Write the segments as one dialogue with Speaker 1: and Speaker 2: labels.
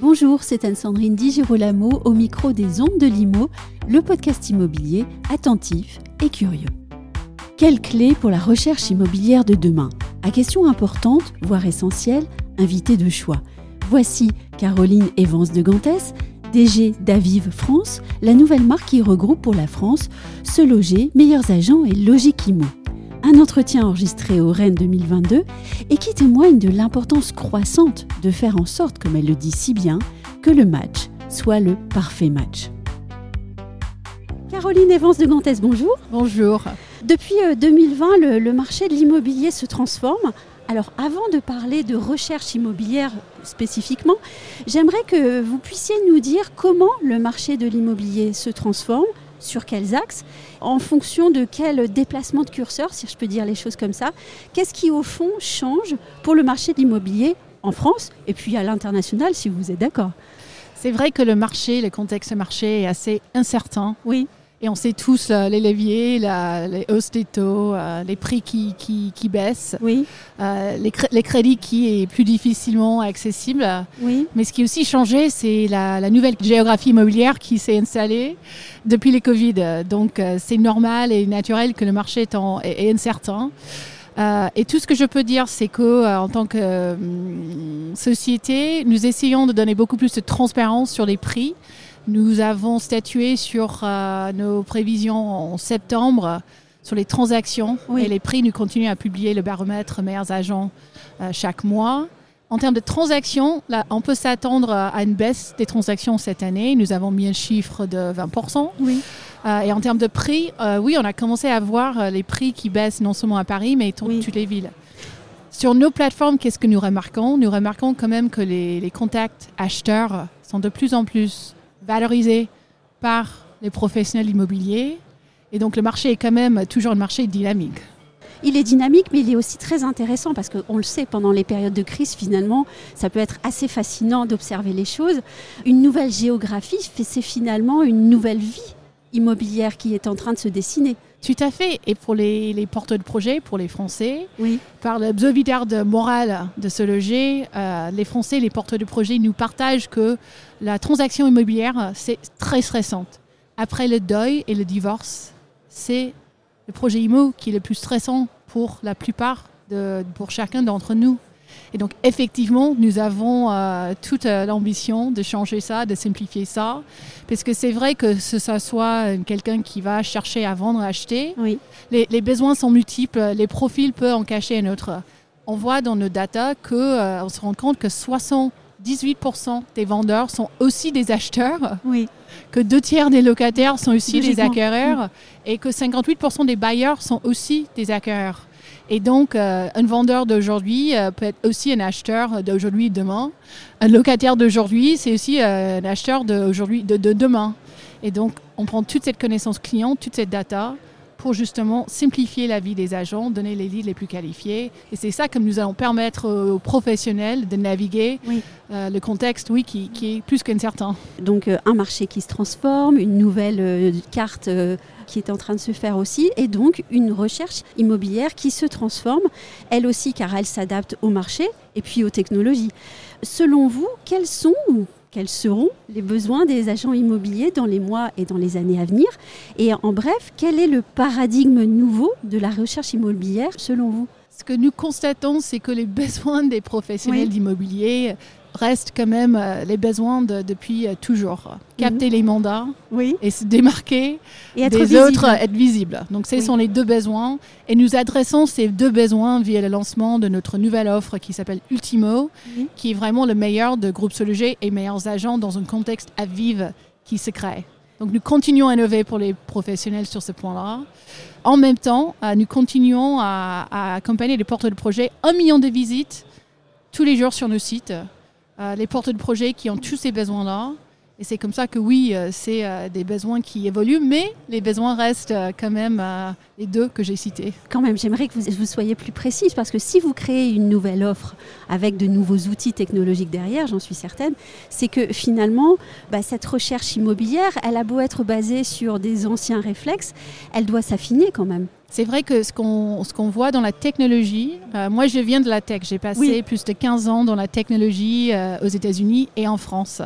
Speaker 1: Bonjour, c'est Anne-Sandrine Di Girolamo au micro des Ondes de Limo, le podcast immobilier attentif et curieux. Quelle clé pour la recherche immobilière de demain? À question importante, voire essentielle, invité de choix. Voici Caroline Evans de Gantès, DG d'Aviv France, la nouvelle marque qui regroupe pour la France Se Loger, Meilleurs Agents et Logique Imo. Un entretien enregistré au Rennes 2022 et qui témoigne de l'importance croissante de faire en sorte, comme elle le dit si bien, que le match soit le parfait match. Caroline Evans de Gantès, bonjour.
Speaker 2: Bonjour.
Speaker 1: Depuis 2020, le, le marché de l'immobilier se transforme. Alors avant de parler de recherche immobilière spécifiquement, j'aimerais que vous puissiez nous dire comment le marché de l'immobilier se transforme, sur quels axes, en fonction de quel déplacement de curseur, si je peux dire les choses comme ça. Qu'est-ce qui au fond change pour le marché de l'immobilier en France et puis à l'international si vous êtes d'accord?
Speaker 2: C'est vrai que le marché, le contexte marché est assez incertain.
Speaker 1: Oui.
Speaker 2: Et on sait tous euh, les leviers, la, les hausses des taux, euh, les prix qui, qui, qui baissent,
Speaker 1: Oui,
Speaker 2: euh, les, cré- les crédits qui est plus difficilement accessibles.
Speaker 1: oui,
Speaker 2: Mais ce qui a aussi changé, c'est la, la nouvelle géographie immobilière qui s'est installée depuis les Covid. Donc euh, c'est normal et naturel que le marché est, en- est- est incertain. Euh, et tout ce que je peux dire, c'est que euh, en tant que hum, société, nous essayons de donner beaucoup plus de transparence sur les prix. Nous avons statué sur euh, nos prévisions en septembre sur les transactions
Speaker 1: Oui.
Speaker 2: et les prix. Nous continuons à publier le baromètre meilleurs agents euh, chaque mois. En termes de transactions, là, on peut s'attendre à une baisse des transactions cette année. Nous avons mis un chiffre de 20%.
Speaker 1: oui.
Speaker 2: Euh, et en termes de prix, euh, oui, on a commencé à voir les prix qui baissent non seulement à Paris, mais dans
Speaker 1: Oui.
Speaker 2: toutes les villes. Sur nos plateformes, qu'est-ce que nous remarquons? Nous remarquons quand même que les, les contacts acheteurs sont de plus en plus valorisés par les professionnels immobiliers. Et donc le marché est quand même toujours un marché dynamique.
Speaker 1: Il est dynamique, mais il est aussi très intéressant parce qu'on le sait, pendant les périodes de crise, finalement, ça peut être assez fascinant d'observer les choses. Une nouvelle géographie, c'est finalement une nouvelle vie immobilière qui est en train de se dessiner.
Speaker 2: Tout à fait. Et pour les, les porteurs de projets, pour les Français,
Speaker 1: Oui,
Speaker 2: par le sauvegarde morale de se loger, euh, les Français, les porteurs de projets nous partagent que la transaction immobilière, c'est très stressante. Après le deuil et le divorce, c'est le projet IMO qui est le plus stressant pour la plupart, de, pour chacun d'entre nous. Et donc, effectivement, nous avons euh, toute euh, l'ambition de changer ça, de simplifier ça, parce que c'est vrai que ce soit euh, quelqu'un qui va chercher à vendre, à acheter,
Speaker 1: oui,
Speaker 2: les, les besoins sont multiples, les profils peuvent en cacher un autre. On voit dans nos data que euh, on se rend compte que 78% des vendeurs sont aussi des acheteurs,
Speaker 1: oui.
Speaker 2: que deux tiers des locataires sont aussi des acquéreurs et que 58% des bailleurs sont aussi des acquéreurs. Et donc, euh, un vendeur d'aujourd'hui euh, peut être aussi un acheteur d'aujourd'hui et demain. Un locataire d'aujourd'hui, c'est aussi euh, un acheteur d'aujourd'hui, de, de demain. Et donc, on prend toute cette connaissance client, toute cette data pour justement simplifier la vie des agents, donner les leads les plus qualifiés. Et c'est ça que nous allons permettre aux professionnels de naviguer
Speaker 1: Oui.
Speaker 2: euh, le contexte, oui, qui, qui est plus qu'incertain.
Speaker 1: Donc euh, un marché qui se transforme, une nouvelle euh, carte euh, qui est en train de se faire aussi, et donc une recherche immobilière qui se transforme, elle aussi car elle s'adapte au marché et puis aux technologies. Selon vous, quels sont ou quels seront les besoins des agents immobiliers dans les mois et dans les années à venir Et en bref, quel est le paradigme nouveau de la recherche immobilière selon vous?
Speaker 2: Ce que nous constatons, c'est que les besoins des professionnels
Speaker 1: Oui.
Speaker 2: d'immobilier restent quand même euh, les besoins de- depuis euh, toujours. Capter les mandats
Speaker 1: Oui.
Speaker 2: et se démarquer
Speaker 1: Et être
Speaker 2: des
Speaker 1: visible.
Speaker 2: autres, être visible. Donc, ce
Speaker 1: Oui.
Speaker 2: sont les deux besoins. Et nous adressons ces deux besoins via le lancement de notre nouvelle offre qui s'appelle Ultimo, qui est vraiment le meilleur de Groupe Sologer et meilleurs agents dans un contexte à vivre qui se crée. Donc, nous continuons à innover pour les professionnels sur ce point-là. En même temps, euh, nous continuons à, à accompagner les porteurs de projets. Un million de visites tous les jours sur nos sites. Euh, les porteurs de projets qui ont tous ces besoins-là. Et c'est comme ça que oui, euh, c'est euh, des besoins qui évoluent, mais les besoins restent quand même les deux que j'ai cités.
Speaker 1: Quand même, j'aimerais que vous, vous, soyez plus précise, parce que si vous créez une nouvelle offre avec de nouveaux outils technologiques derrière, j'en suis certaine, c'est que finalement, bah, cette recherche immobilière, elle a beau être basée sur des anciens réflexes, elle doit s'affiner quand même.
Speaker 2: C'est vrai que ce qu'on qu'on voit dans la technologie, euh, moi je viens de la tech, j'ai passé plus de 15 ans dans la technologie euh, aux États-Unis et en France.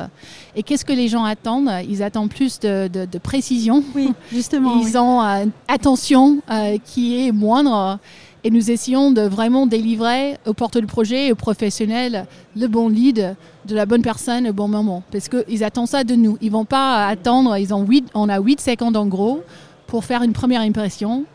Speaker 2: Et qu'est-ce que les gens attendent? Ils attendent plus de, de, précision.
Speaker 1: Oui, justement.
Speaker 2: Ils ont euh, attention qui est moindre. Et nous essayons de vraiment délivrer aux porteurs de projet et aux professionnels le bon lead de la bonne personne au bon moment. Parce qu'ils attendent ça de nous. Ils ne vont pas attendre, ils ont 8, on a 8 secondes en gros pour faire une première impression.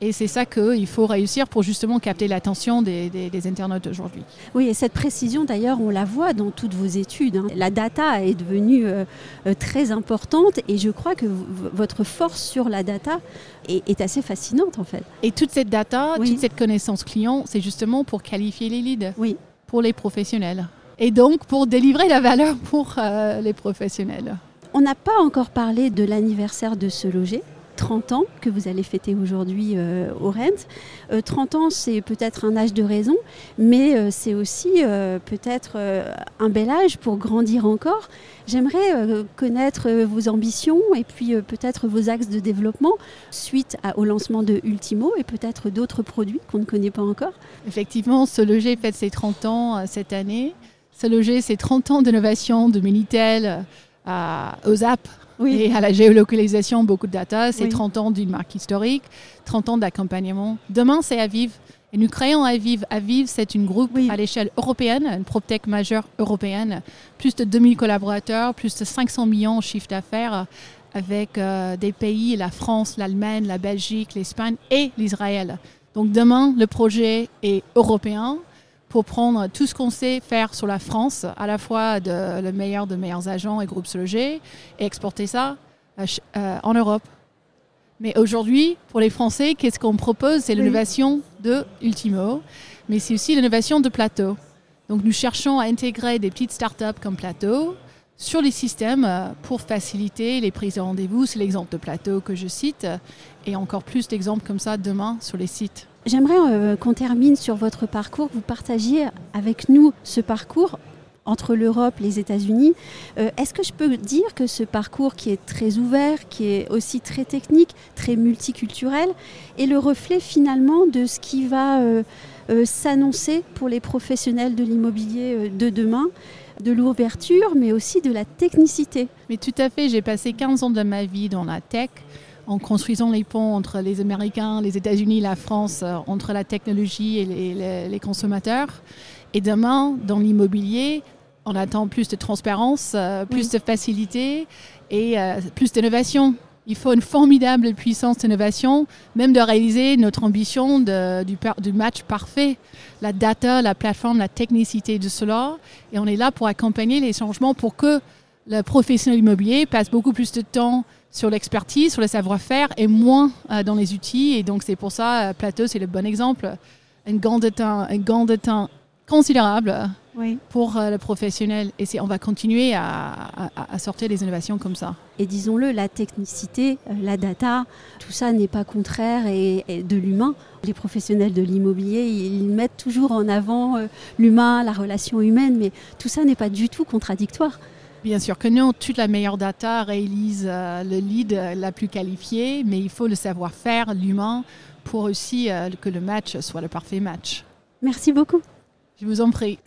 Speaker 2: Et c'est ça qu'il faut réussir pour justement capter l'attention des, internautes aujourd'hui.
Speaker 1: Oui, et cette précision d'ailleurs, on la voit dans toutes vos études. Hein. La data est devenue euh, euh, très importante et je crois que votre force sur la data est, assez fascinante en fait.
Speaker 2: Et toute cette data, toute cette connaissance client, c'est justement pour qualifier les leads
Speaker 1: oui.
Speaker 2: pour les professionnels. Et donc pour délivrer la valeur pour euh, les professionnels.
Speaker 1: On n'a pas encore parlé de l'anniversaire de ce loger. 30 ans que vous allez fêter aujourd'hui euh, au Rent. 30 euh, ans, c'est peut-être un âge de raison, mais euh, c'est aussi peut-être un bel âge pour grandir encore. J'aimerais connaître vos ambitions et puis peut-être vos axes de développement suite au lancement de Ultimo et peut-être d'autres produits qu'on ne connaît pas encore.
Speaker 2: Effectivement, ce loger fête ses 30 ans cette année. Ce loger, c'est 30 ans d'innovation de Minitel aux apps et à la géolocalisation, beaucoup de data. C'est 30 ans d'une marque historique, 30 ans d'accompagnement. Demain, c'est Aviv. Et nous créons Aviv. Aviv, c'est une groupe à l'échelle européenne, une PropTech majeure européenne. Plus de 2000 collaborateurs, plus de 500 millions en chiffre d'affaires avec euh, des pays, la France, l'Allemagne, la Belgique, l'Espagne et l'Israël. Donc demain, le projet est européen pour prendre tout ce qu'on sait faire sur la France, à la fois de, le meilleur de meilleurs agents et groupes logés, et exporter ça euh, euh, en Europe. Mais aujourd'hui, pour les Français, qu'est-ce qu'on propose? C'est l'innovation de Ultimo, mais c'est aussi l'innovation de Plateau. Donc nous cherchons à intégrer des petites startups comme Plateau sur les systèmes euh, pour faciliter les prises de rendez-vous. C'est l'exemple de Plateau que je cite, et encore plus d'exemples comme ça demain sur les sites.
Speaker 1: J'aimerais euh, qu'on termine sur votre parcours, que vous partagiez avec nous ce parcours entre l'Europe et les États-Unis. Euh, est-ce que je peux dire que ce parcours qui est très ouvert, qui est aussi très technique, très multiculturel, est le reflet finalement de ce qui va euh, s'annoncer pour les professionnels de l'immobilier de demain de l'ouverture, mais aussi de la technicité?
Speaker 2: Mais tout à fait, j'ai passé 15 ans de ma vie dans la tech en construisant les ponts entre les Américains, les États-Unis, la France, euh, entre la technologie et les, consommateurs. Et demain, dans l'immobilier, on attend plus de transparence, euh, plus de facilité et euh, plus d'innovation. Il faut une formidable puissance d'innovation, même de réaliser notre ambition du, du, match parfait, la data, la plateforme, la technicité de cela. Et on est là pour accompagner les changements pour que le professionnel immobilier passe beaucoup plus de temps sur l'expertise, sur le savoir-faire et moins euh, dans les outils. Et donc c'est pour ça, euh, Plateau, c'est le bon exemple. Un gain de temps, un gain de temps considérable pour euh, le professionnel. Et on va continuer à, sortir des innovations comme ça.
Speaker 1: Et disons-le, la technicité, la data, tout ça n'est pas contraire et, de l'humain. Les professionnels de l'immobilier, ils mettent toujours en avant l'humain, la relation humaine, mais tout ça n'est pas du tout contradictoire.
Speaker 2: Bien sûr que non, toute la meilleure data réalise euh, le lead euh, la plus qualifiée, mais il faut le savoir-faire, l'humain, pour aussi euh, que le match soit le parfait match.
Speaker 1: Merci beaucoup.
Speaker 2: Je vous en prie.